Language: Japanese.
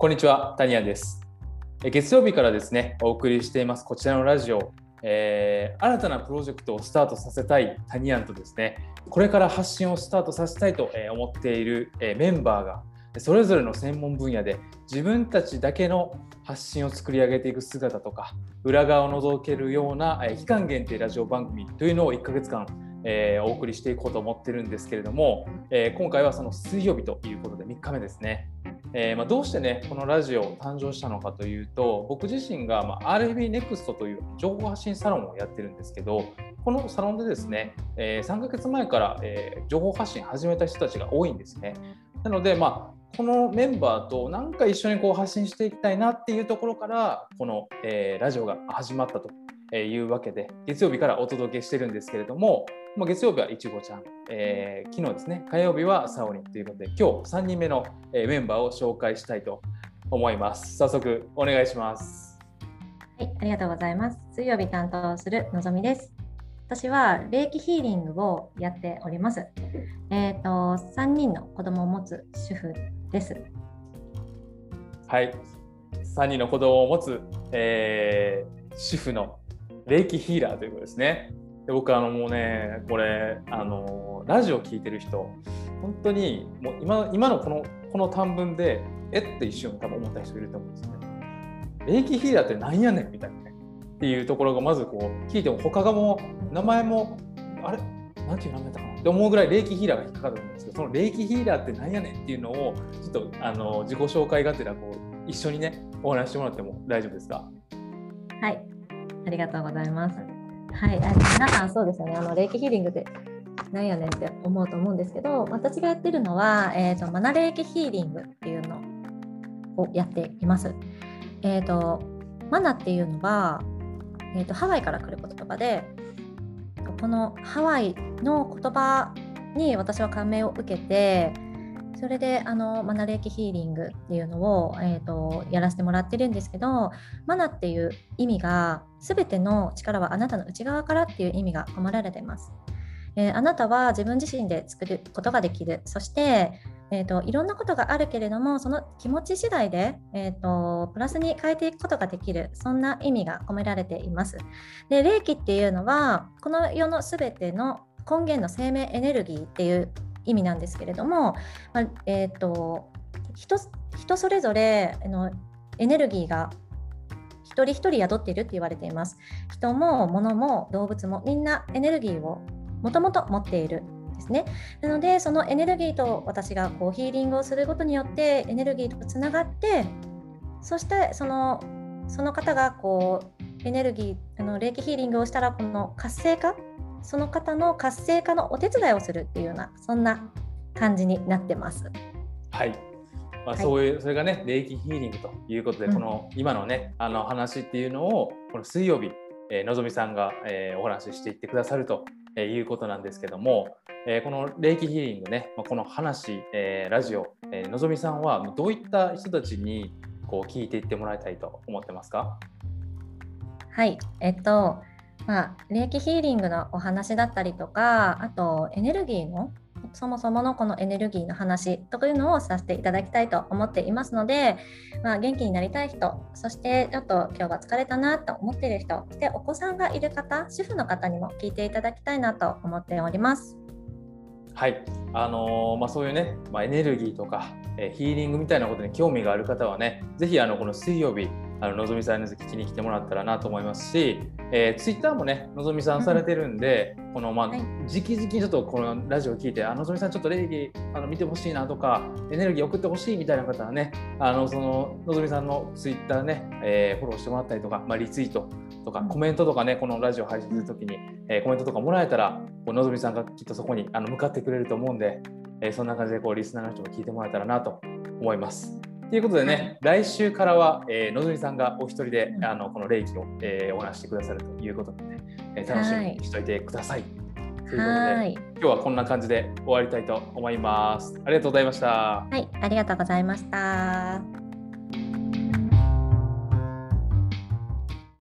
こんにちは、タニアンです。月曜日からですね、お送りしていますこちらのラジオ、えー新たなプロジェクトをスタートさせたいタニアンとですね、これから発信をスタートさせたいと思っているメンバーが、それぞれの専門分野で自分たちだけの発信を作り上げていく姿とか、裏側を覗けるような期間限定ラジオ番組というのを1ヶ月間、えーお送りしていこうと思ってるんですけれども、えー今回はその水曜日ということで3日目ですね。えーまあ、どうしてねこのラジオ誕生したのかというと僕自身が、まあ、RBNEXT という情報発信サロンをやってるんですけどこのサロンでですね、え3ヶ月前から、え情報発信始めた人たちが多いんですね。なので、まあ、このメンバーとなんか一緒にこう発信していきたいなっていうところからこの、えラジオが始まったというわけで月曜日からお届けしてるんですけれども、まあ、月曜日はいちごちゃん、えー昨日ですね火曜日はサオリンということで今日3人目の、えーメンバーを紹介したいと思います早速お願いしますはい、ありがとうございます。水曜日担当するのぞみです。私は霊気ヒーリングをやっております。えっ、と、3人の子供を持つ主婦です。はい3人の子供を持つ、えー主婦の霊気ヒーラーということですね。で僕あのもうねこれあのラジオ聞いてる人本当にもう今今のこのこの短文でえって一瞬多分思った人いると思うんですよね。霊気ヒーラーってなんやねんみたいなね。っていうところがまずこう聞いても他がもう名前もあれ？なんていう名前だったかな？って思うぐらい霊気ヒーラーが引っかかると思うんですけどその霊気ヒーラーってなんやねんっていうのをちょっとあの自己紹介がてらこう一緒にねお話してもらっても大丈夫ですか？はい、ありがとうございます。はい、あ皆さんそうですよね。あの霊気ヒーリングってなんやねんって思うと思うんですけど、私がやってるのは、えーとマナ霊気ヒーリングっていうのをやっています。えーとマナっていうのは、えーとハワイから来る言葉で、このハワイの言葉に私は感銘を受けて、それであのマナ霊気ヒーリングっていうのを、えー、とやらせてもらってるんですけどマナっていう意味が全ての力はあなたの内側からっていう意味が込められています。えーあなたは自分自身で作ることができるそして、えー、といろんなことがあるけれどもその気持ち次第で、えー、とプラスに変えていくことができるそんな意味が込められています。で霊気っていうのはこの世の全ての根源の生命エネルギーっていう意味なんですけれども、まあえー、と人人それぞれのエネルギーが一人一人宿っているって言われています。人も物も動物もみんなエネルギーをもともと持っているですね。なのでそのエネルギーと私がこうヒーリングをすることによってエネルギーとつながってそしてそのその方がこうエネルギーあの霊気ヒーリングをしたらこの活性化その方の活性化のお手伝いをするっていうようなそんな感じになってます。はい。まあ、はいそういう、それがね、霊気ヒーリングということで、うんこの今のね、あの話っていうのを、この水曜日、えーのぞみさんが、えーお話ししていってくださるとえーいうことなんですけども、えーこの霊気ヒーリングね、まあこの話、えーラジオ、えーのぞみさんはどういった人たちにこう聞いていってもらいたいと思ってますか？はい、えっと、まあ、霊気ヒーリングのお話だったりとか、あとエネルギーの、そもそものこのエネルギーの話というのをさせていただきたいと思っていますので、まあ、元気になりたい人、そしてちょっと今日は疲れたなと思っている人、そしてお子さんがいる方、主婦の方にも聞いていただきたいなと思っております。はい、あのーまあ、そういうね、まあ、エネルギーとか、えーヒーリングみたいなことに興味がある方はね、ぜひこの水曜日、あののぞみさんに聞きに来てもらったらなと思いますし、えー、ツイッターもね、のぞみさんされてるんで、このまあ、はい。直々にちょっとこのラジオを聞いて、あのぞみさんちょっとレイギあの見てほしいなとか、エネルギー送ってほしいみたいな方はね、あのそののぞみさんのツイッターね、えーフォローしてもらったりとか、まあ、リツイートとか、うん。コメントとかね、このラジオ配信するときに、えーコメントとかもらえたら、のぞみさんがきっとそこにあの向かってくれると思うんで、えーそんな感じでこうリスナーの人も聞いてもらえたらなと思います。ということでね、来週からは、えーのぞみさんがお一人で、うんあのこの霊気を、えーお話ししてくださるということでね、えー楽しみにしておいてください。ということで、はい、今日はこんな感じで終わりたいと思います。ありがとうございました。はい、ありがとうございました。